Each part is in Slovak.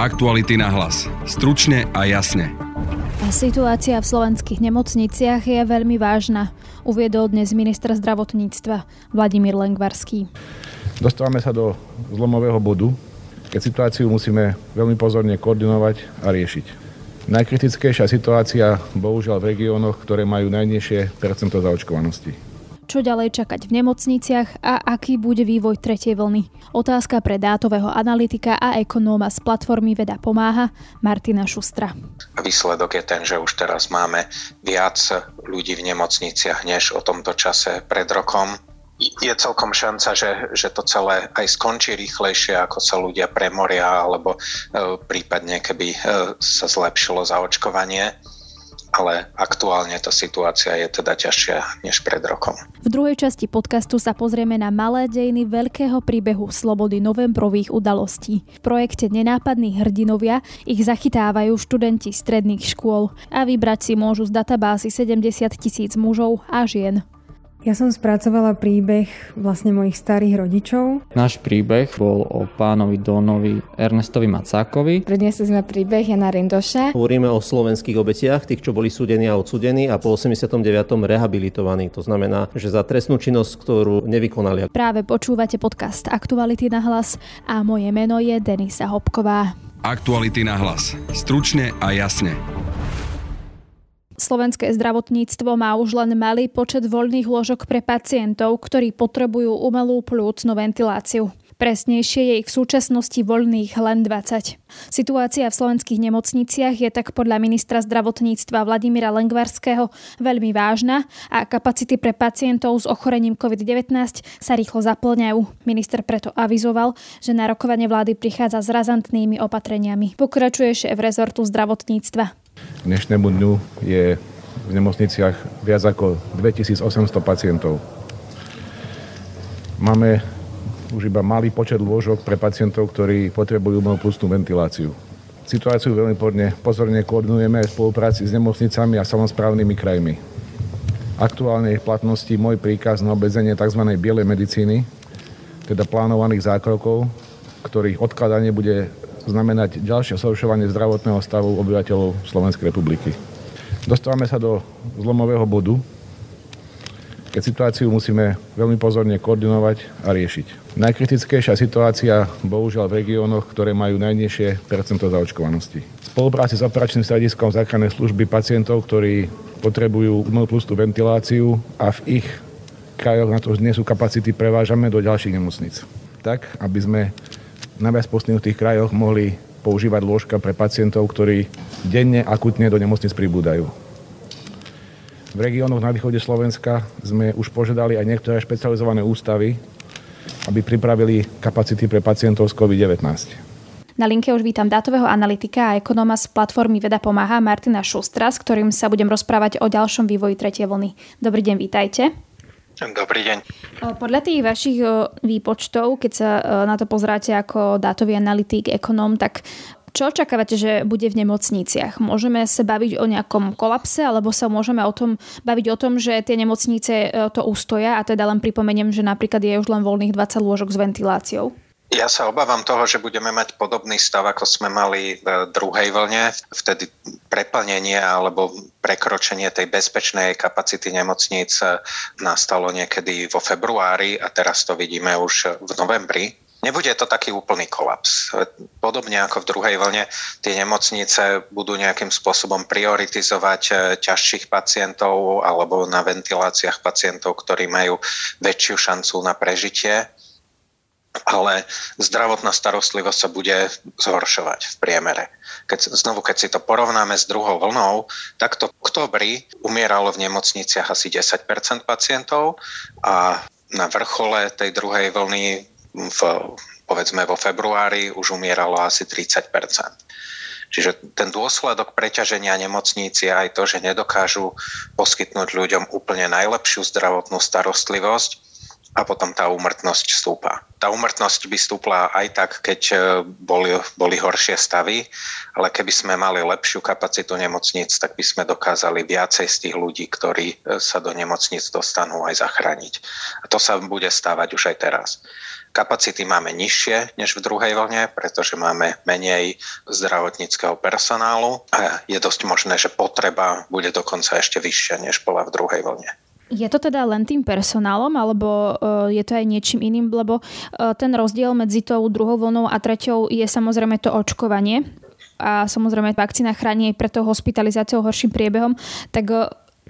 Aktuality na hlas. Stručne a jasne. Situácia v slovenských nemocniciach je veľmi vážna, uviedol dnes minister zdravotníctva Vladimír Lengvarský. Dostávame sa do zlomového bodu, keď situáciu musíme veľmi pozorne koordinovať a riešiť. Najkritickejšia situácia bohužiaľ v regiónoch, ktoré majú najnižšie percento zaočkovanosti čo ďalej čakať v nemocniciach a aký bude vývoj tretej vlny. Otázka pre dátového analytika a ekonóma z platformy Veda pomáha Martina Šustra. Výsledok je ten, že už teraz máme viac ľudí v nemocniciach než o tomto čase pred rokom je celkom šanca, že, že to celé aj skončí rýchlejšie, ako sa ľudia premoria, alebo e, prípadne keby e, sa zlepšilo zaočkovanie ale aktuálne tá situácia je teda ťažšia než pred rokom. V druhej časti podcastu sa pozrieme na malé dejiny veľkého príbehu slobody novembrových udalostí. V projekte Nenápadní hrdinovia ich zachytávajú študenti stredných škôl a vybrať si môžu z databázy 70 tisíc mužov a žien. Ja som spracovala príbeh vlastne mojich starých rodičov. Náš príbeh bol o pánovi Donovi Ernestovi Macákovi. Predniesli sme príbeh Jana Rindoša. Hovoríme o slovenských obetiach, tých, čo boli súdení a odsudení a po 89. rehabilitovaní. To znamená, že za trestnú činnosť, ktorú nevykonali. Práve počúvate podcast Aktuality na hlas a moje meno je Denisa Hopková. Aktuality na hlas. Stručne a jasne. Slovenské zdravotníctvo má už len malý počet voľných lôžok pre pacientov, ktorí potrebujú umelú plúcnu ventiláciu. Presnejšie je ich v súčasnosti voľných len 20. Situácia v slovenských nemocniciach je tak podľa ministra zdravotníctva Vladimíra Lengvarského veľmi vážna a kapacity pre pacientov s ochorením COVID-19 sa rýchlo zaplňajú. Minister preto avizoval, že na rokovanie vlády prichádza s razantnými opatreniami. Pokračuje šéf rezortu zdravotníctva k dnešnému dňu je v nemocniciach viac ako 2800 pacientov. Máme už iba malý počet lôžok pre pacientov, ktorí potrebujú pustnú ventiláciu. Situáciu veľmi podne, pozorne koordinujeme aj v spolupráci s nemocnicami a samozprávnymi krajmi. Aktuálne je v platnosti môj príkaz na obmedzenie tzv. bielej medicíny, teda plánovaných zákrokov, ktorých odkladanie bude znamenať ďalšie zhoršovanie zdravotného stavu obyvateľov Slovenskej republiky. Dostávame sa do zlomového bodu, keď situáciu musíme veľmi pozorne koordinovať a riešiť. Najkritickejšia situácia bohužiaľ v regiónoch, ktoré majú najnižšie percento zaočkovanosti. V spolupráci s operačným strediskom záchrannej služby pacientov, ktorí potrebujú plustú ventiláciu a v ich krajoch na to nie sú kapacity, prevážame do ďalších nemocnic. Tak, aby sme najviac postihnutých krajoch mohli používať lôžka pre pacientov, ktorí denne akutne do nemocnic pribúdajú. V regiónoch na východe Slovenska sme už požiadali aj niektoré špecializované ústavy, aby pripravili kapacity pre pacientov s COVID-19. Na linke už vítam dátového analytika a ekonóma z platformy Veda pomáha Martina Šustra, s ktorým sa budem rozprávať o ďalšom vývoji tretej vlny. Dobrý deň, vítajte. Dobrý deň. Podľa tých vašich výpočtov, keď sa na to pozráte ako dátový analytik, ekonóm, tak čo očakávate, že bude v nemocniciach? Môžeme sa baviť o nejakom kolapse, alebo sa môžeme o tom baviť o tom, že tie nemocnice e, to ustoja a teda len pripomeniem, že napríklad je už len voľných 20 lôžok s ventiláciou? Ja sa obávam toho, že budeme mať podobný stav, ako sme mali v druhej vlne. Vtedy preplnenie alebo prekročenie tej bezpečnej kapacity nemocníc nastalo niekedy vo februári a teraz to vidíme už v novembri. Nebude to taký úplný kolaps. Podobne ako v druhej vlne, tie nemocnice budú nejakým spôsobom prioritizovať eh, ťažších pacientov alebo na ventiláciách pacientov, ktorí majú väčšiu šancu na prežitie ale zdravotná starostlivosť sa bude zhoršovať v priemere. Keď, znovu, keď si to porovnáme s druhou vlnou, tak to v oktobri umieralo v nemocniciach asi 10% pacientov a na vrchole tej druhej vlny v, povedzme vo februári už umieralo asi 30% Čiže ten dôsledok preťaženia nemocníc je aj to, že nedokážu poskytnúť ľuďom úplne najlepšiu zdravotnú starostlivosť a potom tá úmrtnosť stúpa. Tá úmrtnosť by stúpla aj tak, keď e, boli, boli horšie stavy, ale keby sme mali lepšiu kapacitu nemocníc, tak by sme dokázali viacej z tých ľudí, ktorí e, sa do nemocníc dostanú aj zachrániť. A to sa bude stávať už aj teraz. Kapacity máme nižšie než v druhej vlne, pretože máme menej zdravotníckkeho personálu a je dosť možné, že potreba bude dokonca ešte vyššia, než bola v druhej vlne. Je to teda len tým personálom, alebo e, je to aj niečím iným? Lebo e, ten rozdiel medzi tou druhou vlnou a treťou je samozrejme to očkovanie a samozrejme vakcína chráni aj pred tou hospitalizáciou horším priebehom. Tak e,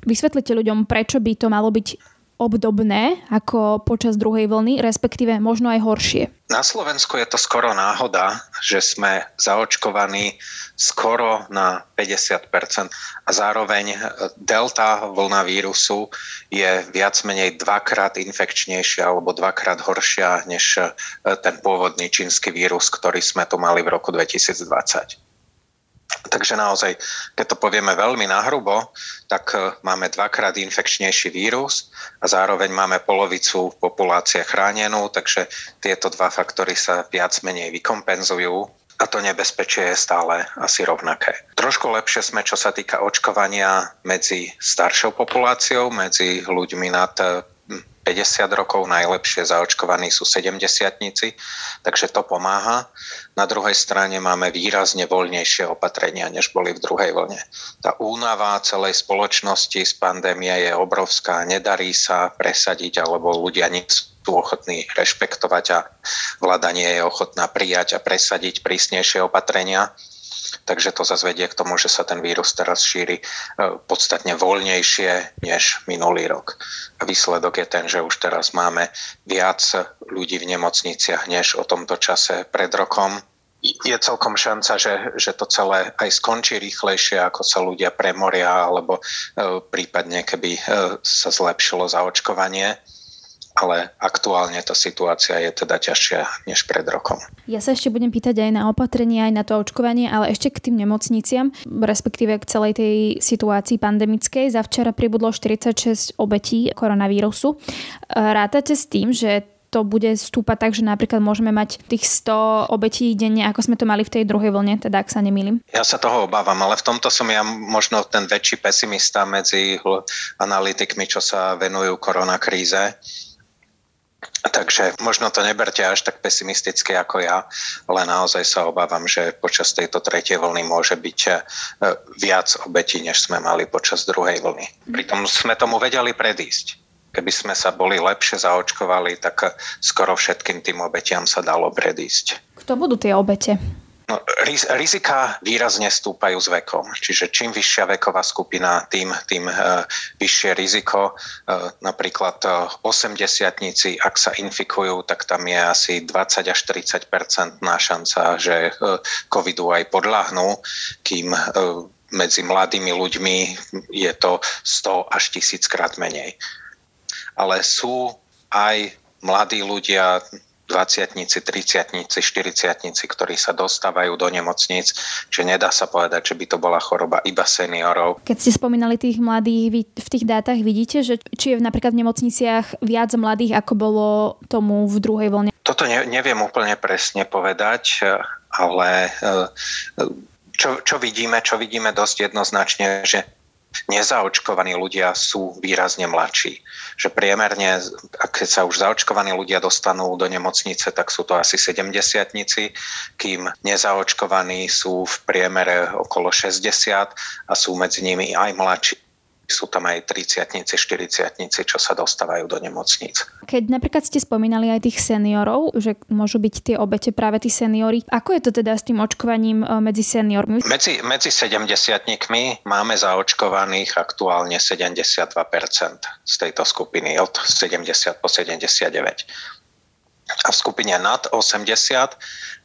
vysvetlite ľuďom, prečo by to malo byť obdobné ako počas druhej vlny, respektíve možno aj horšie? Na Slovensku je to skoro náhoda, že sme zaočkovaní skoro na 50% a zároveň delta vlna vírusu je viac menej dvakrát infekčnejšia alebo dvakrát horšia než ten pôvodný čínsky vírus, ktorý sme tu mali v roku 2020. Takže naozaj, keď to povieme veľmi nahrubo, tak e, máme dvakrát infekčnejší vírus a zároveň máme polovicu populácie chránenú, takže tieto dva faktory sa viac menej vykompenzujú a to nebezpečie je stále asi rovnaké. Trošku lepšie sme, čo sa týka očkovania medzi staršou populáciou, medzi ľuďmi nad 50 rokov, najlepšie zaočkovaní sú 70 takže to pomáha. Na druhej strane máme výrazne voľnejšie opatrenia, než boli v druhej vlne. Tá únava celej spoločnosti z pandémie je obrovská, nedarí sa presadiť, alebo ľudia nie sú ochotní rešpektovať a vláda nie je ochotná prijať a presadiť prísnejšie opatrenia takže to zase vedie k tomu, že sa ten vírus teraz šíri e, podstatne voľnejšie než minulý rok. A výsledok je ten, že už teraz máme viac ľudí v nemocniciach než o tomto čase pred rokom. Je celkom šanca, že, že to celé aj skončí rýchlejšie, ako sa ľudia premoria, alebo e, prípadne keby e, sa zlepšilo zaočkovanie ale aktuálne tá situácia je teda ťažšia než pred rokom. Ja sa ešte budem pýtať aj na opatrenie, aj na to očkovanie, ale ešte k tým nemocniciam, respektíve k celej tej situácii pandemickej. Za včera pribudlo 46 obetí koronavírusu. Rátate s tým, že to bude stúpať tak, že napríklad môžeme mať tých 100 obetí denne, ako sme to mali v tej druhej vlne, teda ak sa nemýlim? Ja sa toho obávam, ale v tomto som ja možno ten väčší pesimista medzi analytikmi, čo sa venujú koronakríze Takže možno to neberte až tak pesimisticky ako ja, ale naozaj sa obávam, že počas tejto tretej vlny môže byť e, viac obetí, než sme mali počas druhej vlny. Pritom sme tomu vedeli predísť. Keby sme sa boli lepšie zaočkovali, tak skoro všetkým tým obetiam sa dalo predísť. Kto budú tie obete? No, rizika výrazne stúpajú s vekom, čiže čím vyššia veková skupina, tým, tým uh, vyššie riziko. Uh, napríklad e, 80 ak sa infikujú, tak tam je asi 20 až 30 percentná šanca, že uh, covidu aj podľahnú, kým uh, medzi mladými ľuďmi je to 100 až 1000 krát menej. Ale sú aj mladí ľudia, 20 30 40 ktorí sa dostávajú do nemocníc, že nedá sa povedať, že by to bola choroba iba seniorov. Keď ste spomínali tých mladých, vy v tých dátach vidíte, že či je napríklad v nemocniciach viac mladých, ako bolo tomu v druhej vlne? Toto ne, neviem úplne presne povedať, ale eh, čo, čo vidíme, čo vidíme dosť jednoznačne, že nezaočkovaní ľudia sú výrazne mladší. Že priemerne, keď sa už zaočkovaní ľudia dostanú do nemocnice, tak sú to asi 70 kým nezaočkovaní sú v priemere okolo 60 a sú medzi nimi aj mladší sú tam aj 30 40 čo sa dostávajú do nemocníc. Keď napríklad ste spomínali aj tých seniorov, že môžu byť tie obete práve tí seniory, ako je to teda s tým očkovaním e, medzi seniormi? Medzi, medzi 70 máme zaočkovaných aktuálne 72% z tejto skupiny, od 70 po 79 a v skupine nad 80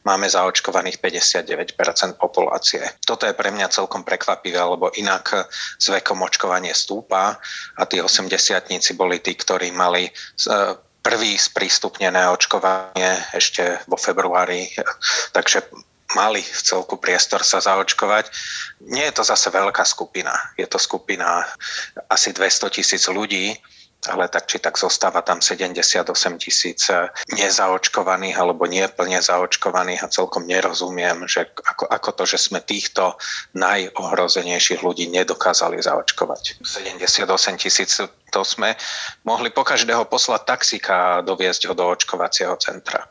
máme zaočkovaných 59% populácie. Toto je pre mňa celkom prekvapivé, lebo inak s vekom očkovanie stúpa a tí 80 boli tí, ktorí mali e, prvý sprístupnené očkovanie ešte vo februári, takže mali v celku priestor sa zaočkovať. Nie je to zase veľká skupina. Je to skupina asi 200 tisíc ľudí, ale tak či tak zostáva tam 78 tisíc nezaočkovaných alebo neplne zaočkovaných a celkom nerozumiem, že ako, ako to, že sme týchto najohrozenejších ľudí nedokázali zaočkovať. 78 tisíc, to sme mohli po každého poslať taxika a doviezť ho do očkovacieho centra.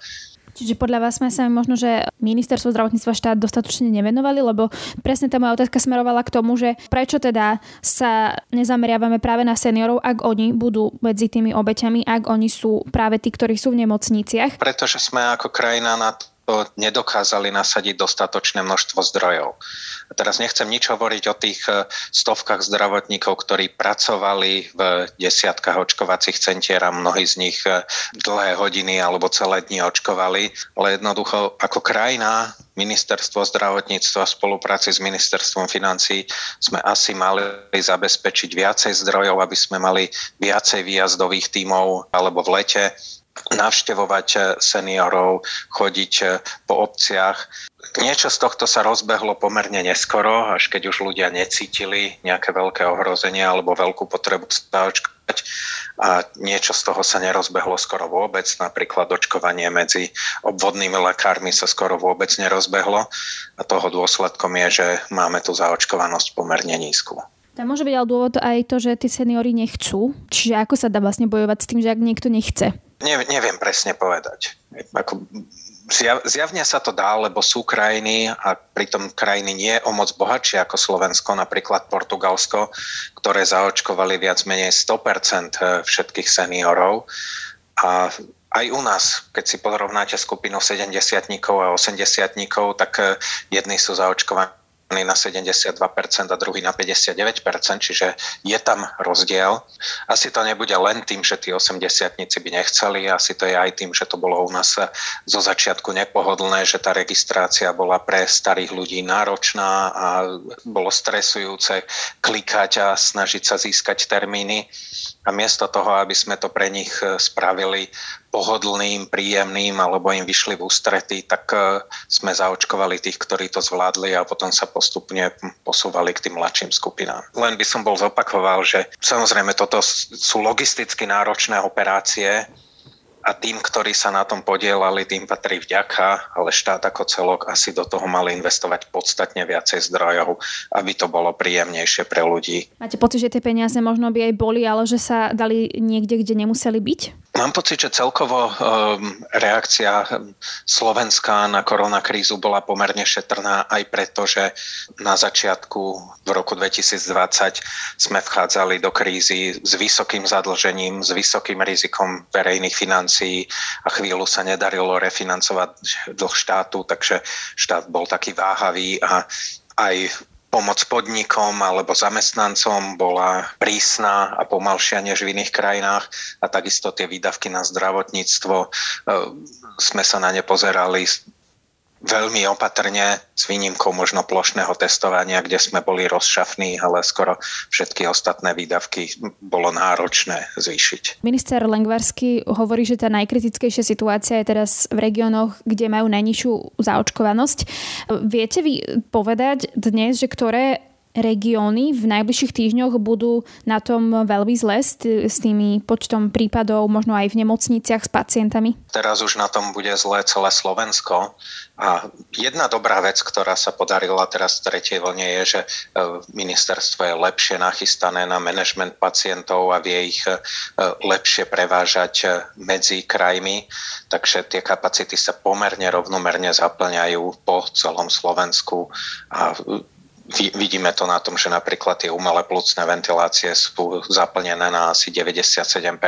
Čiže podľa vás sme sa možno, že ministerstvo zdravotníctva štát dostatočne nevenovali, lebo presne tá moja otázka smerovala k tomu, že prečo teda sa nezameriavame práve na seniorov, ak oni budú medzi tými obeťami, ak oni sú práve tí, ktorí sú v nemocniciach. Pretože sme ako krajina na nedokázali nasadiť dostatočné množstvo zdrojov. A teraz nechcem nič hovoriť o tých e, stovkách zdravotníkov, ktorí pracovali v desiatkách očkovacích centier a mnohí z nich e, dlhé hodiny alebo celé dni očkovali, ale jednoducho ako krajina ministerstvo zdravotníctva v spolupráci s ministerstvom financí sme asi mali zabezpečiť viacej zdrojov, aby sme mali viacej výjazdových tímov alebo v lete navštevovať eh, seniorov, chodiť eh, po obciach. Niečo z tohto sa rozbehlo pomerne neskoro, až keď už ľudia necítili nejaké veľké ohrozenie alebo veľkú potrebu sa. A niečo z toho sa nerozbehlo skoro vôbec. Napríklad očkovanie medzi obvodnými lekármi sa skoro vôbec nerozbehlo. A toho dôsledkom je, že máme tu zaočkovanosť pomerne nízku. Tam môže byť ale dôvod aj to, že tí seniory nechcú. Čiže ako sa dá vlastne bojovať s tým, že ak niekto nechce? Ne, neviem presne povedať. Ako, zjav, zjavne sa to dá, lebo sú krajiny a pritom krajiny nie o moc bohatšie ako Slovensko, napríklad Portugalsko, ktoré zaočkovali viac menej 100% eh, všetkých seniorov. A aj u nás, keď si porovnáte skupinu 70 a 80 tak eh, jedni sú zaočkovaní na 72% a druhý na 59%, čiže je tam rozdiel. Asi to nebude len tým, že tí 80 by nechceli, asi to je aj tým, že to bolo u nás zo začiatku nepohodlné, že tá registrácia bola pre starých ľudí náročná a bolo stresujúce klikať a snažiť sa získať termíny. A miesto toho, aby sme to pre nich spravili pohodlným, príjemným alebo im vyšli v ústrety, tak e, sme zaočkovali tých, ktorí to zvládli a potom sa postupne posúvali k tým mladším skupinám. Len by som bol zopakoval, že samozrejme toto sú logisticky náročné operácie, a tým, ktorí sa na tom podielali, tým patrí vďaka, ale štát ako celok asi do toho mal investovať podstatne viacej zdrojov, aby to bolo príjemnejšie pre ľudí. Máte pocit, že tie peniaze možno by aj boli, ale že sa dali niekde, kde nemuseli byť? Mám pocit, že celkovo um, reakcia Slovenska na koronakrízu bola pomerne šetrná aj preto, že na začiatku v roku 2020 sme vchádzali do krízy s vysokým zadlžením, s vysokým rizikom verejných financií a chvíľu sa nedarilo refinancovať dlh štátu, takže štát bol taký váhavý a aj pomoc podnikom alebo zamestnancom bola prísna a pomalšia než v iných krajinách a takisto tie výdavky na zdravotníctvo e, sme sa na ne pozerali veľmi opatrne, s výnimkou možno plošného testovania, kde sme boli rozšafní, ale skoro všetky ostatné výdavky bolo náročné zvýšiť. Minister Lengvarsky hovorí, že tá najkritickejšia situácia je teraz v regiónoch, kde majú najnižšiu zaočkovanosť. Viete vy povedať dnes, že ktoré regióny v najbližších týždňoch budú na tom veľmi zle s, s tými počtom prípadov, možno aj v nemocniciach s pacientami? Teraz už na tom bude zle celé Slovensko. A jedna dobrá vec, ktorá sa podarila teraz v tretej vlne je, že e, ministerstvo je lepšie nachystané na manažment pacientov a vie ich e, lepšie prevážať e, medzi krajmi, takže tie kapacity sa pomerne rovnomerne zaplňajú po celom Slovensku a Vidíme to na tom, že napríklad tie umelé plúcne ventilácie sú zaplnené na asi 97%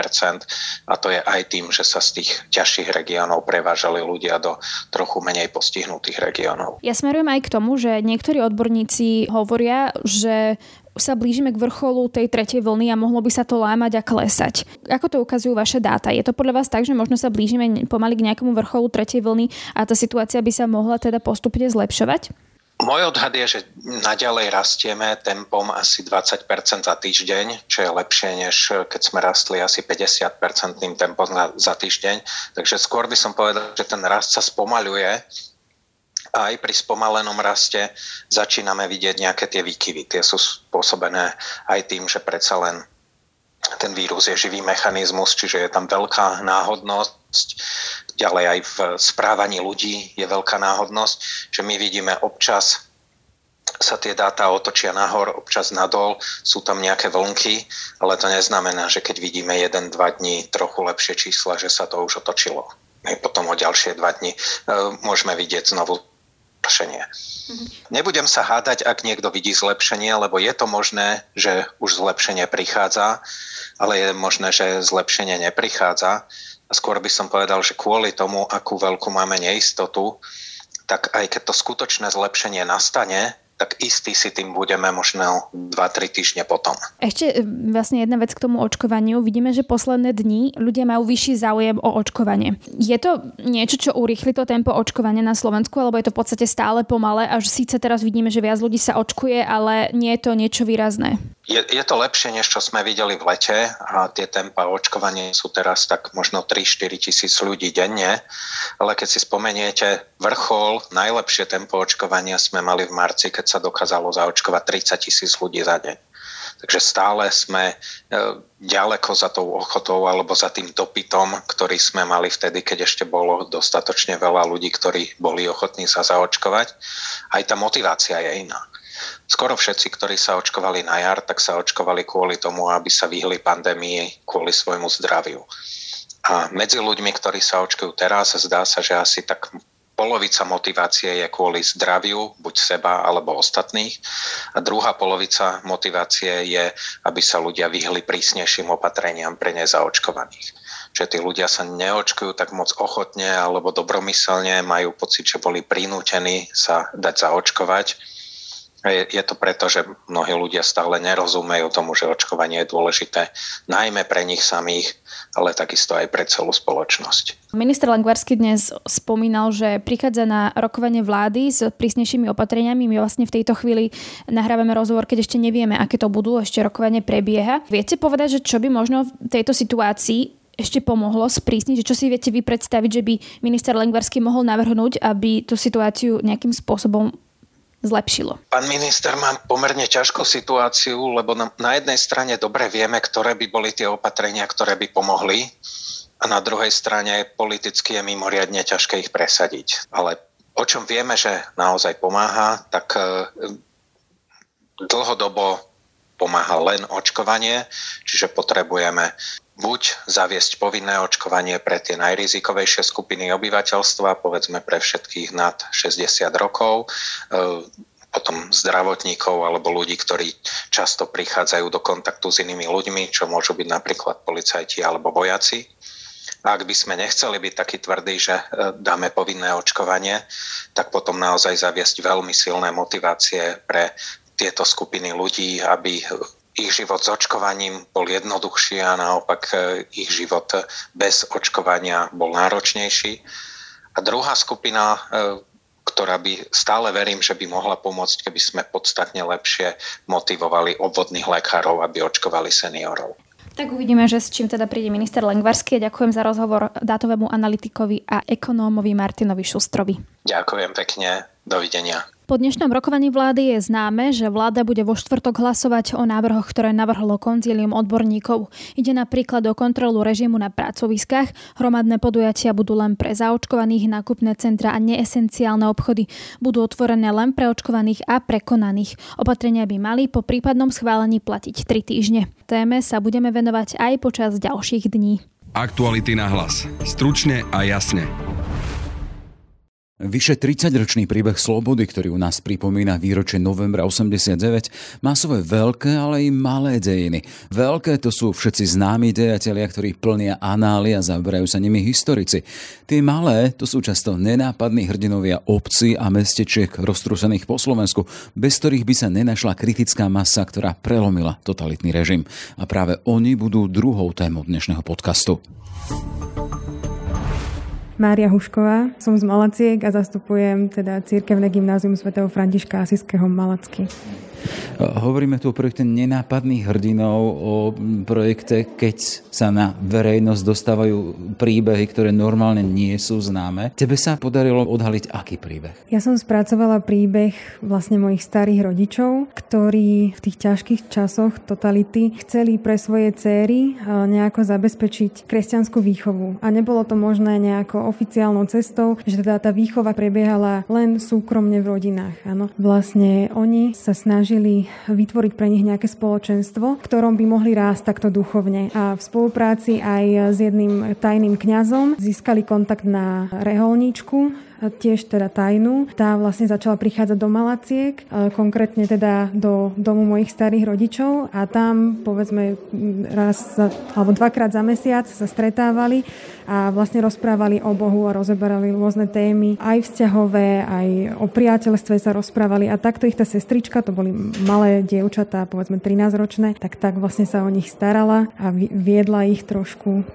a to je aj tým, že sa z tých ťažších regiónov prevážali ľudia do trochu menej postihnutých regiónov. Ja smerujem aj k tomu, že niektorí odborníci hovoria, že sa blížime k vrcholu tej tretej vlny a mohlo by sa to lámať a klesať. Ako to ukazujú vaše dáta? Je to podľa vás tak, že možno sa blížime pomaly k nejakému vrcholu tretej vlny a tá situácia by sa mohla teda postupne zlepšovať? Môj odhad je, že naďalej rastieme tempom asi 20% za týždeň, čo je lepšie, než keď sme rastli asi 50% tempom za týždeň. Takže skôr by som povedal, že ten rast sa spomaľuje a aj pri spomalenom raste začíname vidieť nejaké tie výkyvy. Tie sú spôsobené aj tým, že predsa len ten vírus je živý mechanizmus, čiže je tam veľká náhodnosť. Ďalej aj v správaní ľudí je veľká náhodnosť, že my vidíme občas sa tie dáta otočia nahor, občas nadol, sú tam nejaké vlnky, ale to neznamená, že keď vidíme 1-2 dní trochu lepšie čísla, že sa to už otočilo. My potom o ďalšie 2 dní e, môžeme vidieť znovu zlepšenie. Nebudem sa hádať, ak niekto vidí zlepšenie, lebo je to možné, že už zlepšenie prichádza, ale je možné, že zlepšenie neprichádza. A skôr by som povedal, že kvôli tomu, akú veľkú máme neistotu, tak aj keď to skutočné zlepšenie nastane, tak istý si tým budeme možno 2-3 týždne potom. Ešte e, vlastne jedna vec k tomu očkovaniu. Vidíme, že posledné dni ľudia majú vyšší záujem o očkovanie. Je to niečo, čo urýchli to tempo očkovania na Slovensku, alebo je to v podstate stále pomalé, až síce teraz vidíme, že viac ľudí sa očkuje, ale nie je to niečo výrazné? Je, je to lepšie, než čo sme videli v lete a tie tempa očkovania sú teraz tak možno 3-4 tisíc ľudí denne, ale keď si spomeniete, vrchol, najlepšie tempo očkovania sme mali v marci, keď sa dokázalo zaočkovať 30 tisíc ľudí za deň. Takže stále sme e, ďaleko za tou ochotou alebo za tým dopytom, ktorý sme mali vtedy, keď ešte bolo dostatočne veľa ľudí, ktorí boli ochotní sa zaočkovať. Aj tá motivácia je iná. Skoro všetci, ktorí sa očkovali na jar, tak sa očkovali kvôli tomu, aby sa vyhli pandémii, kvôli svojmu zdraviu. A medzi ľuďmi, ktorí sa očkujú teraz, zdá sa, že asi tak polovica motivácie je kvôli zdraviu, buď seba alebo ostatných. A druhá polovica motivácie je, aby sa ľudia vyhli prísnejším opatreniam pre nezaočkovaných. Že tí ľudia sa neočkujú tak moc ochotne alebo dobromyselne, majú pocit, že boli prinútení sa dať zaočkovať je, to preto, že mnohí ľudia stále nerozumejú tomu, že očkovanie je dôležité najmä pre nich samých, ale takisto aj pre celú spoločnosť. Minister Langvarsky dnes spomínal, že prichádza na rokovanie vlády s prísnejšími opatreniami. My vlastne v tejto chvíli nahrávame rozhovor, keď ešte nevieme, aké to budú, ešte rokovanie prebieha. Viete povedať, že čo by možno v tejto situácii ešte pomohlo sprísniť, že čo si viete vy predstaviť, že by minister Lengvarsky mohol navrhnúť, aby tú situáciu nejakým spôsobom zlepšilo? Pán minister má pomerne ťažkú situáciu, lebo na, na jednej strane dobre vieme, ktoré by boli tie opatrenia, ktoré by pomohli a na druhej strane politicky je mimoriadne ťažké ich presadiť. Ale o čom vieme, že naozaj pomáha, tak e, dlhodobo pomáha len očkovanie, čiže potrebujeme buď zaviesť povinné očkovanie pre tie najrizikovejšie skupiny obyvateľstva, povedzme pre všetkých nad 60 rokov, e, potom zdravotníkov alebo ľudí, ktorí často prichádzajú do kontaktu s inými ľuďmi, čo môžu byť napríklad policajti alebo vojaci. Ak by sme nechceli byť takí tvrdí, že e, dáme povinné očkovanie, tak potom naozaj zaviesť veľmi silné motivácie pre tieto skupiny ľudí, aby ich život s očkovaním bol jednoduchší a naopak e, ich život bez očkovania bol náročnejší. A druhá skupina, e, ktorá by stále verím, že by mohla pomôcť, keby sme podstatne lepšie motivovali obvodných lekárov, aby očkovali seniorov. Tak uvidíme, že s čím teda príde minister Lengvarsky. Ďakujem za rozhovor dátovému analytikovi a ekonómovi Martinovi Šustrovi. Ďakujem pekne. Dovidenia. Po dnešnom rokovaní vlády je známe, že vláda bude vo štvrtok hlasovať o návrhoch, ktoré navrhlo konzílium odborníkov. Ide napríklad o kontrolu režimu na pracoviskách, hromadné podujatia budú len pre zaočkovaných, nákupné centra a neesenciálne obchody budú otvorené len pre očkovaných a prekonaných. Opatrenia by mali po prípadnom schválení platiť 3 týždne. Téme sa budeme venovať aj počas ďalších dní. Aktuality na hlas. Stručne a jasne. Vyše 30-ročný príbeh slobody, ktorý u nás pripomína výročie novembra 89, má svoje veľké, ale i malé dejiny. Veľké to sú všetci známi dejatelia, ktorí plnia anály a zaberajú sa nimi historici. Tie malé to sú často nenápadní hrdinovia obcí a mestečiek roztrúsených po Slovensku, bez ktorých by sa nenašla kritická masa, ktorá prelomila totalitný režim. A práve oni budú druhou témou dnešného podcastu. Mária Hušková, som z Malaciek a zastupujem teda Církevné gymnázium svätého Františka Asiského Malacky. Hovoríme tu o projekte nenápadných hrdinov, o projekte, keď sa na verejnosť dostávajú príbehy, ktoré normálne nie sú známe. Tebe sa podarilo odhaliť aký príbeh? Ja som spracovala príbeh vlastne mojich starých rodičov, ktorí v tých ťažkých časoch totality chceli pre svoje céry nejako zabezpečiť kresťanskú výchovu. A nebolo to možné nejako oficiálnou cestou, že teda tá výchova prebiehala len súkromne v rodinách. Áno. Vlastne oni sa snažili vytvoriť pre nich nejaké spoločenstvo, v ktorom by mohli rásť takto duchovne. A v spolupráci aj s jedným tajným kňazom získali kontakt na reholníčku, tiež teda tajnú. Tá vlastne začala prichádzať do Malaciek, e, konkrétne teda do domu mojich starých rodičov a tam povedzme raz alebo dvakrát za mesiac sa stretávali a vlastne rozprávali o Bohu a rozeberali rôzne témy, aj vzťahové, aj o priateľstve sa rozprávali a takto ich tá sestrička, to boli malé dievčatá, povedzme 13 ročné, tak tak vlastne sa o nich starala a viedla ich trošku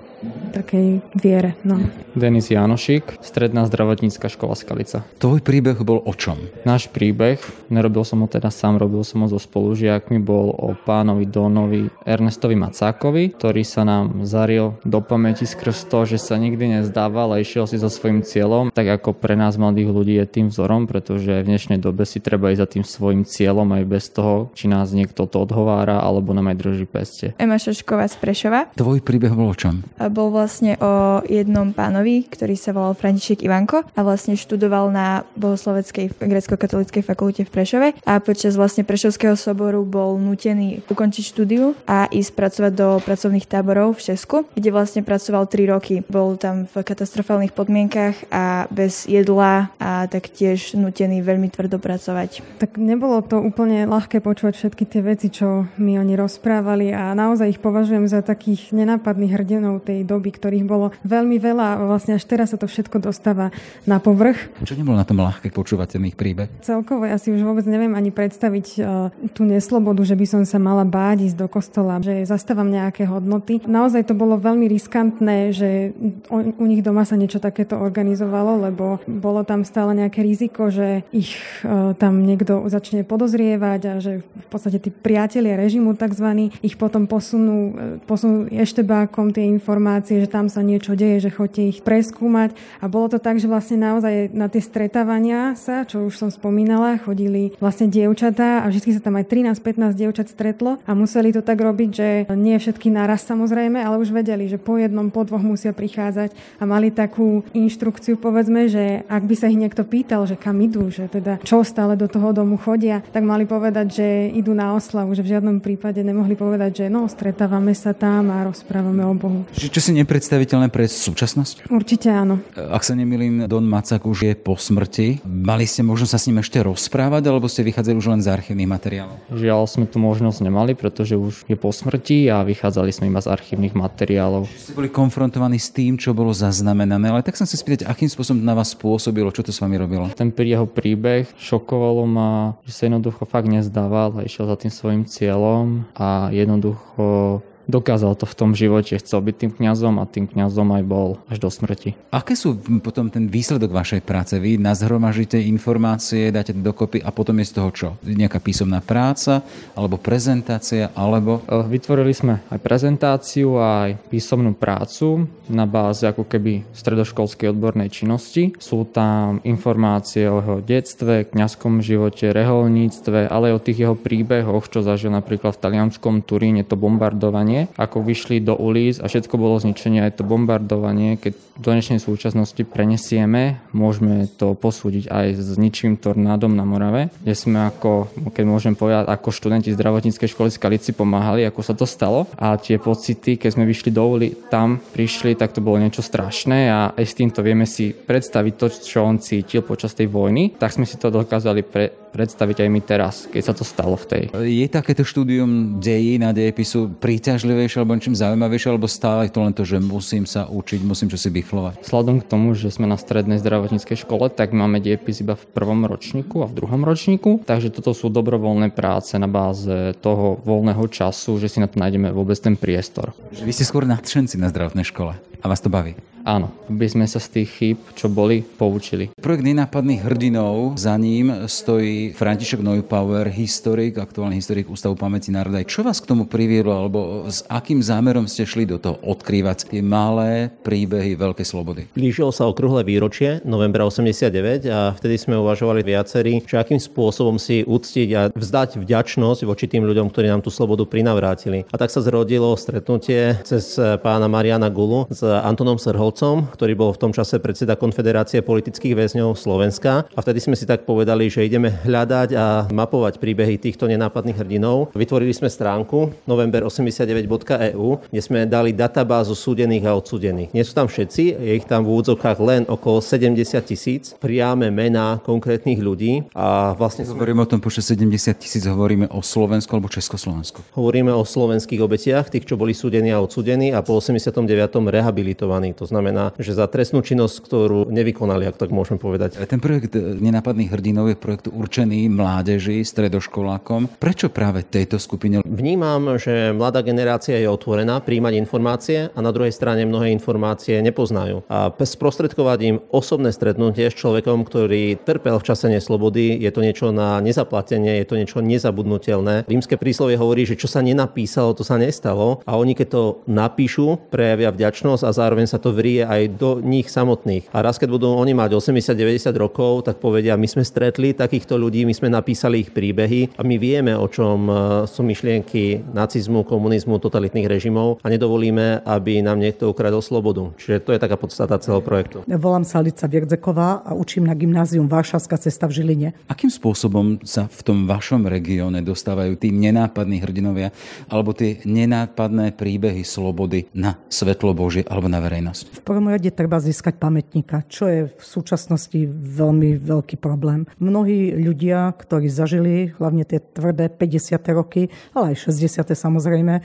takej viere. No. Denis Janošik, Stredná zdravotnícka škola Skalica. Tvoj príbeh bol o čom? Náš príbeh, nerobil som ho teda sám, robil som ho so spolužiakmi, bol o pánovi Donovi Ernestovi Macákovi, ktorý sa nám zaril do pamäti skrz to, že sa nikdy nezdával a išiel si za svojim cieľom, tak ako pre nás mladých ľudí je tým vzorom, pretože v dnešnej dobe si treba ísť za tým svojim cieľom aj bez toho, či nás niekto to odhovára alebo nám aj drží peste. Ema Šošková z Prešova. Tvoj príbeh bol o čom? Bol vlastne o jednom pánovi, ktorý sa volal František Ivanko a vlastne študoval na bohosloveckej grecko-katolíckej fakulte v Prešove a počas vlastne Prešovského soboru bol nutený ukončiť štúdiu a ísť pracovať do pracovných táborov v Česku, kde vlastne pracoval 3 roky. Bol tam v katastrofálnych podmienkach a bez jedla a taktiež nutený veľmi tvrdo pracovať. Tak nebolo to úplne ľahké počúvať všetky tie veci, čo mi oni rozprávali a naozaj ich považujem za takých nenápadných hrdinov tej doby, ktorých bolo veľmi veľa a vlastne až teraz sa to všetko dostáva na povrch. Čo nebolo na tom ľahké počúvať ten ich príbeh? Celkovo ja si už vôbec neviem ani predstaviť uh, tú neslobodu, že by som sa mala báť ísť do kostola, že zastávam nejaké hodnoty. Naozaj to bolo veľmi riskantné, že u, u nich doma sa niečo takéto organizovalo, lebo bolo tam stále nejaké riziko, že ich uh, tam niekto začne podozrievať a že v podstate tí priatelia režimu tzv. ich potom posunú, uh, posunú ešte bákom tie informácie informácie, že tam sa niečo deje, že chodte ich preskúmať. A bolo to tak, že vlastne naozaj na tie stretávania sa, čo už som spomínala, chodili vlastne dievčatá a vždy sa tam aj 13-15 dievčat stretlo a museli to tak robiť, že nie všetky naraz samozrejme, ale už vedeli, že po jednom, po dvoch musia prichádzať a mali takú inštrukciu, povedzme, že ak by sa ich niekto pýtal, že kam idú, že teda čo stále do toho domu chodia, tak mali povedať, že idú na oslavu, že v žiadnom prípade nemohli povedať, že no, stretávame sa tam a rozprávame o Bohu. Čo si nepredstaviteľné pre súčasnosť? Určite áno. Ak sa nemýlim, Don Macak už je po smrti. Mali ste možnosť sa s ním ešte rozprávať, alebo ste vychádzali už len z archívnych materiálov? Žiaľ sme tu možnosť nemali, pretože už je po smrti a vychádzali sme iba z archívnych materiálov. Ste boli konfrontovaní s tým, čo bolo zaznamenané, ale tak sa chcem spýtať, akým spôsobom na vás spôsobilo, čo to s vami robilo? Ten jeho príbeh šokovalo ma, že sa jednoducho fakt nezdával a išiel za tým svojim cieľom a jednoducho dokázal to v tom živote, chcel byť tým kňazom a tým kňazom aj bol až do smrti. Aké sú potom ten výsledok vašej práce? Vy nazhromažíte informácie, dáte dokopy a potom je z toho čo? Nejaká písomná práca, alebo prezentácia, alebo... Vytvorili sme aj prezentáciu, aj písomnú prácu na báze ako keby stredoškolskej odbornej činnosti. Sú tam informácie o jeho detstve, kňazskom živote, reholníctve, ale aj o tých jeho príbehoch, čo zažil napríklad v talianskom Turíne to bombardovanie bombardovanie, ako vyšli do ulic a všetko bolo zničenie, aj to bombardovanie, keď do dnešnej súčasnosti prenesieme, môžeme to posúdiť aj s ničím tornádom na Morave, kde sme ako, keď môžem povedať, ako študenti zdravotníckej školy z Kalici pomáhali, ako sa to stalo. A tie pocity, keď sme vyšli do ulic, tam prišli, tak to bolo niečo strašné a aj s týmto vieme si predstaviť to, čo on cítil počas tej vojny, tak sme si to dokázali pre, predstaviť aj my teraz, keď sa to stalo v tej. Je takéto štúdium dejí na dejepisu príťažlivejšie alebo niečím zaujímavejšie, alebo stále to len to, že musím sa učiť, musím čo si biflovať? Sladom k tomu, že sme na strednej zdravotníckej škole, tak máme dejepis iba v prvom ročníku a v druhom ročníku, takže toto sú dobrovoľné práce na báze toho voľného času, že si na to nájdeme vôbec ten priestor. Vy ste skôr nadšenci na zdravotnej škole a vás to baví? Áno, aby sme sa z tých chýb, čo boli, poučili. Projekt nenápadných hrdinov, za ním stojí vy, František Neupauer, historik, aktuálny historik Ústavu pamäti národa. Čo vás k tomu priviedlo, alebo s akým zámerom ste šli do toho odkrývať tie malé príbehy veľkej slobody? Blížilo sa okrúhle výročie, novembra 89, a vtedy sme uvažovali viacerí, že akým spôsobom si uctiť a vzdať vďačnosť voči tým ľuďom, ktorí nám tú slobodu prinavrátili. A tak sa zrodilo stretnutie cez pána Mariana Gulu s Antonom Srholcom, ktorý bol v tom čase predseda Konfederácie politických väzňov Slovenska. A vtedy sme si tak povedali, že ideme hľadať a mapovať príbehy týchto nenápadných hrdinov. Vytvorili sme stránku november89.eu, kde sme dali databázu súdených a odsudených. Nie sú tam všetci, je ich tam v úvodzovkách len okolo 70 tisíc, priame mená konkrétnych ľudí. A vlastne sme... Hovoríme o tom počet 70 tisíc, hovoríme o Slovensku alebo Československu. Hovoríme o slovenských obetiach, tých, čo boli súdení a odsudení a po 89. rehabilitovaní. To znamená, že za trestnú činnosť, ktorú nevykonali, ak tak môžem povedať. Ten projekt nenápadných hrdinov je projekt určený mládeži, stredoškolákom. Prečo práve tejto skupine? Vnímam, že mladá generácia je otvorená príjmať informácie a na druhej strane mnohé informácie nepoznajú. A sprostredkovať im osobné stretnutie s človekom, ktorý trpel v čase neslobody, je to niečo na nezaplatenie, je to niečo nezabudnutelné. Rímske príslovie hovorí, že čo sa nenapísalo, to sa nestalo a oni keď to napíšu, prejavia vďačnosť a zároveň sa to vrie aj do nich samotných. A raz, keď budú oni mať 80-90 rokov, tak povedia, my sme stretli takýchto ľudí, my sme napísali ich príbehy a my vieme, o čom e, sú myšlienky nacizmu, komunizmu, totalitných režimov a nedovolíme, aby nám niekto ukradol slobodu. Čiže to je taká podstata celého projektu. Volám sa Lica Vierdzeková a učím na gymnázium Varšavská cesta v Žiline. Akým spôsobom sa v tom vašom regióne dostávajú tí nenápadní hrdinovia alebo tie nenápadné príbehy slobody na svetlo Božie alebo na verejnosť? V prvom rade treba získať pamätníka, čo je v súčasnosti veľmi veľký problém. Mnohí ľudia, ktorí zažili hlavne tie tvrdé 50. roky, ale aj 60. samozrejme, e,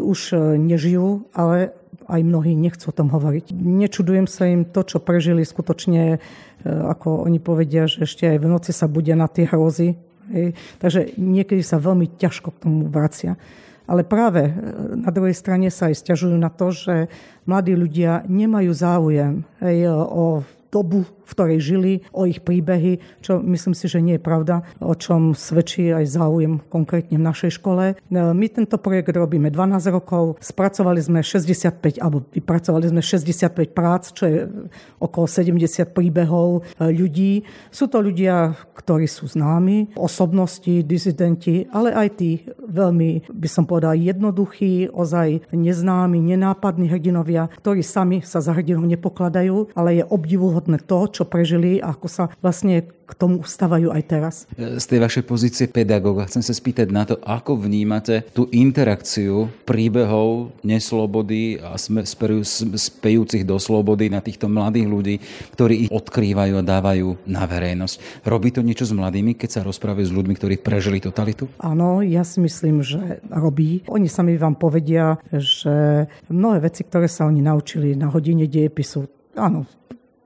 už e, nežijú, ale aj mnohí nechcú o tom hovoriť. Nečudujem sa im to, čo prežili skutočne, e, ako oni povedia, že ešte aj v noci sa bude na tie hrozy. Takže niekedy sa veľmi ťažko k tomu vracia. Ale práve na druhej strane sa aj stiažujú na to, že mladí ľudia nemajú záujem o dobu, v ktorej žili, o ich príbehy, čo myslím si, že nie je pravda, o čom svedčí aj záujem konkrétne v našej škole. My tento projekt robíme 12 rokov, spracovali sme 65, alebo vypracovali sme 65 prác, čo je okolo 70 príbehov e, ľudí. Sú to ľudia, ktorí sú známi, osobnosti, dizidenti, ale aj tí veľmi, by som povedal, jednoduchí, ozaj neznámi, nenápadní hrdinovia, ktorí sami sa za hrdinov nepokladajú, ale je obdivuhodné to, čo prežili a ako sa vlastne k tomu ustávajú aj teraz. Z tej vašej pozície pedagóga chcem sa spýtať na to, ako vnímate tú interakciu príbehov neslobody a spejúcich do slobody na týchto mladých ľudí, ktorí ich odkrývajú a dávajú na verejnosť. Robí to niečo s mladými, keď sa rozprávajú s ľuďmi, ktorí prežili totalitu? Áno, ja si myslím, že robí. Oni sami vám povedia, že mnohé veci, ktoré sa oni naučili na hodine dejepisu, áno,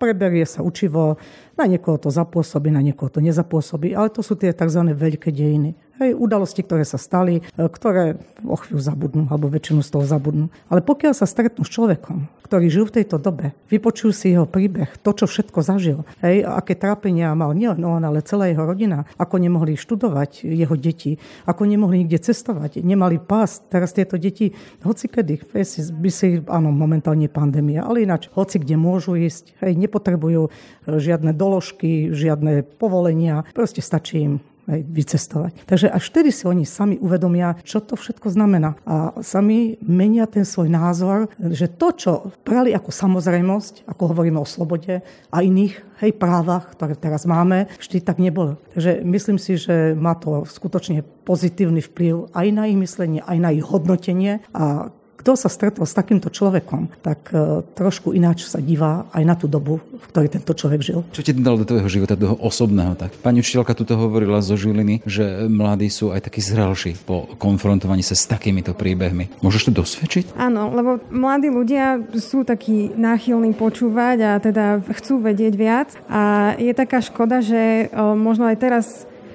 preberie sa učivo, na niekoho to zapôsobí, na niekoho to nezapôsobí, ale to sú tie tzv. veľké dejiny. Hej, udalosti, ktoré sa stali, e, ktoré o chvíľu zabudnú, alebo väčšinu z toho zabudnú. Ale pokiaľ sa stretnú s človekom, ktorý žil v tejto dobe, vypočujú si jeho príbeh, to, čo všetko zažil, hej, aké trápenia mal nielen on, ale celá jeho rodina, ako nemohli študovať jeho deti, ako nemohli nikde cestovať, nemali pás. Teraz tieto deti, hoci kedy, by si, áno, momentálne pandémia, ale ináč, hoci kde môžu ísť, hej, nepotrebujú e, žiadne doložky, žiadne povolenia, proste stačí im aj vycestovať. Takže až vtedy si oni sami uvedomia, čo to všetko znamená. A sami menia ten svoj názor, že to, čo brali ako samozrejmosť, ako hovoríme o slobode a iných hej, právach, ktoré teraz máme, vždy tak nebolo. Takže myslím si, že má to skutočne pozitívny vplyv aj na ich myslenie, aj na ich hodnotenie a kto sa stretol s takýmto človekom, tak e, trošku ináč sa divá aj na tú dobu, v ktorej tento človek žil. Čo ti dalo do tvojho života, do toho osobného? Tak? Pani učiteľka tuto hovorila zo Žiliny, že mladí sú aj takí zrelší po konfrontovaní sa s takýmito príbehmi. Môžeš to dosvedčiť? Áno, lebo mladí ľudia sú takí náchylní počúvať a teda chcú vedieť viac. A je taká škoda, že možno aj teraz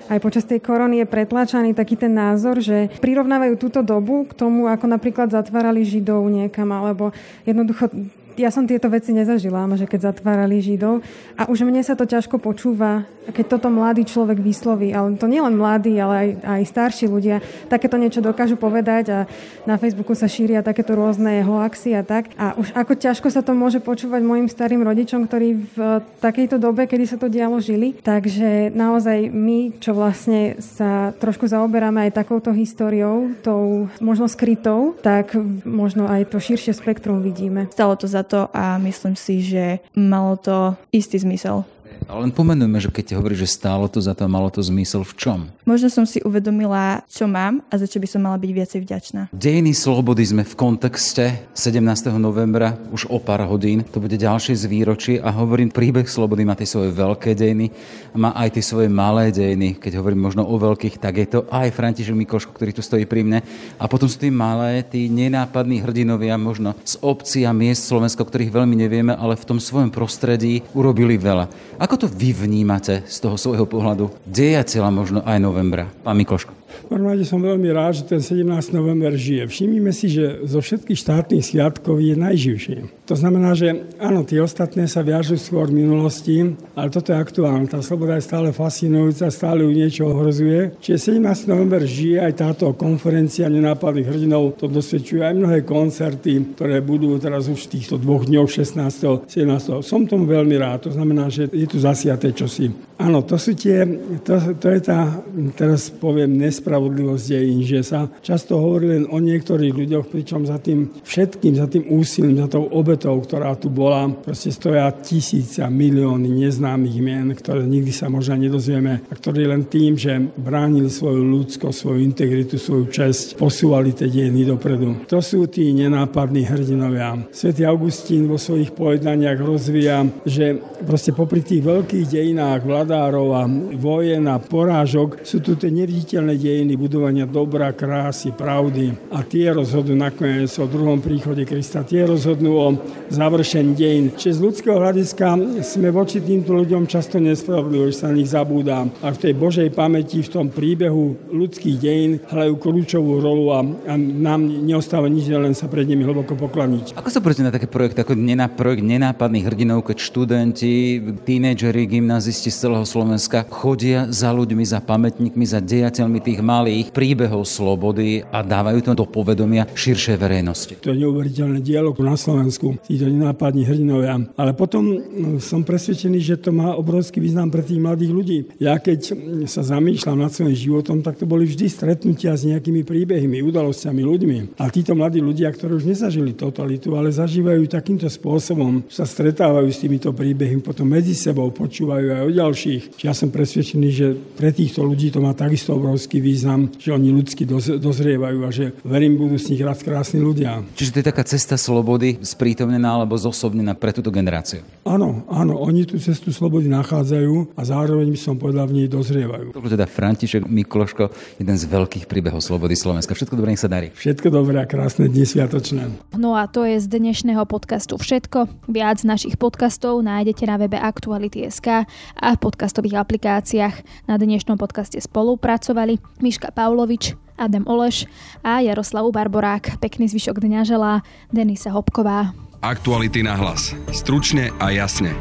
aj počas tej korony je pretlačaný taký ten názor, že prirovnávajú túto dobu k tomu, ako napríklad zatvárali Židov niekam, alebo jednoducho Ja som tieto veci nezažila, že keď zatvárali Židov. A už mne sa to ťažko počúva, keď toto mladý človek vysloví. Ale to nie len mladí, ale aj, aj starší ľudia takéto niečo dokážu povedať a na Facebooku sa šíria takéto rôzne hoaxy a tak. A už ako ťažko sa to môže počúvať mojim starým rodičom, ktorí v takejto dobe, kedy sa to dialo, žili. Takže naozaj my, čo vlastne sa trošku zaoberáme aj takouto históriou, tou možno skrytou, tak možno aj to širšie spektrum vidíme. Stalo to za to a myslím si, že malo to istý zmysel. Ale len pomenujme, že keď hovorí, že stálo to za to a malo to zmysel v čom? Možno som si uvedomila, čo mám a za čo by som mala byť viacej vďačná. Dejiny slobody sme v kontexte 17. novembra, už o pár hodín. To bude ďalšie z výročí a hovorím, príbeh slobody má tie svoje veľké dejiny a má aj tie svoje malé dejiny. Keď hovorím možno o veľkých, tak je to aj František Mikoško, ktorý tu stojí pri mne. A potom sú tí malé, tí nenápadní hrdinovia možno z obcí a miest Slovenska, ktorých veľmi nevieme, ale v tom svojom prostredí urobili veľa. Ako to vy vnímate z toho svojho pohľadu dejateľa možno aj novembra? Pán Mikloško. Prvom rade som veľmi rád, že ten 17. november žije. Všimnime si, že zo všetkých štátnych sviatkov je najživšie. To znamená, že áno, tie ostatné sa viažú skôr v minulosti, ale toto je aktuálne. Tá sloboda je stále fascinujúca, stále ju niečo ohrozuje. Čiže 17. november žije aj táto konferencia nenápadných hrdinov. To dosvedčujú aj mnohé koncerty, ktoré budú teraz už v týchto dvoch dňoch 16. 17. Som tomu veľmi rád. To znamená, že je tu zasiaté čosi. Áno, to sú tie, to, to je tá, teraz poviem, nespravodlivosť nespravodlivosť dejín, že sa často hovorí len o niektorých ľuďoch, pričom za tým všetkým, za tým úsilím, za tou obetou, ktorá tu bola, proste stoja tisíce a milióny neznámych mien, ktoré nikdy sa možno nedozvieme a ktorí len tým, že bránili svoju ľudskosť, svoju integritu, svoju česť, posúvali tie dejiny dopredu. To sú tí nenápadní hrdinovia. Svetý Augustín vo svojich pojednaniach rozvíja, že proste popri tých veľkých dejinách vladárov a vojen a porážok sú tu tie neviditeľné dejiny dejiny budovania dobra, krásy, pravdy a tie rozhodnú nakoniec o druhom príchode Krista, tie rozhodnú o završení dejín. Čiže z ľudského hľadiska sme voči týmto ľuďom často nespravodliví, že sa na nich zabúda. A v tej Božej pamäti, v tom príbehu ľudských dejín hľajú kľúčovú rolu a, a nám neostáva nič, len sa pred nimi hlboko pokloniť. Ako sa proti na také projekty, ako nená, projekt nenápadných hrdinov, keď študenti, tínedžeri, gymnazisti z celého Slovenska chodia za ľuďmi, za pamätníkmi, za dejateľmi tých malých príbehov slobody a dávajú to do povedomia širšej verejnosti. To je neuveriteľné dielo na Slovensku, títo nenápadní hrdinovia. Ale potom mm, som presvedčený, že to má obrovský význam pre tých mladých ľudí. Ja keď sa zamýšľam nad svojím životom, tak to boli vždy stretnutia s nejakými príbehmi, udalosťami, ľuďmi. A títo mladí ľudia, ktorí už nezažili totalitu, ale zažívajú takýmto spôsobom, sa stretávajú s týmito príbehmi, potom medzi sebou počúvajú aj o ďalších. Ja som presvedčený, že pre týchto ľudí to má takisto obrovský význam význam, že oni ľudsky dozrievajú a že verím, budú z nich raz krásni ľudia. Čiže to je taká cesta slobody sprítomnená alebo zosobnená pre túto generáciu. Áno, áno, oni tú cestu slobody nachádzajú a zároveň by som povedal, v nej dozrievajú. To teda František Mikloško, jeden z veľkých príbehov slobody Slovenska. Všetko dobré, nech sa darí. Všetko dobré a krásne dni sviatočné. No a to je z dnešného podcastu všetko. Viac našich podcastov nájdete na webe Aktuality.sk a v podcastových aplikáciách. Na dnešnom podcaste spolupracovali Miška Pavlovič, Adam Oleš a Jaroslavu Barborák. Pekný zvyšok dňa želá Denisa Hopková. Aktuality na hlas. Stručne a jasne.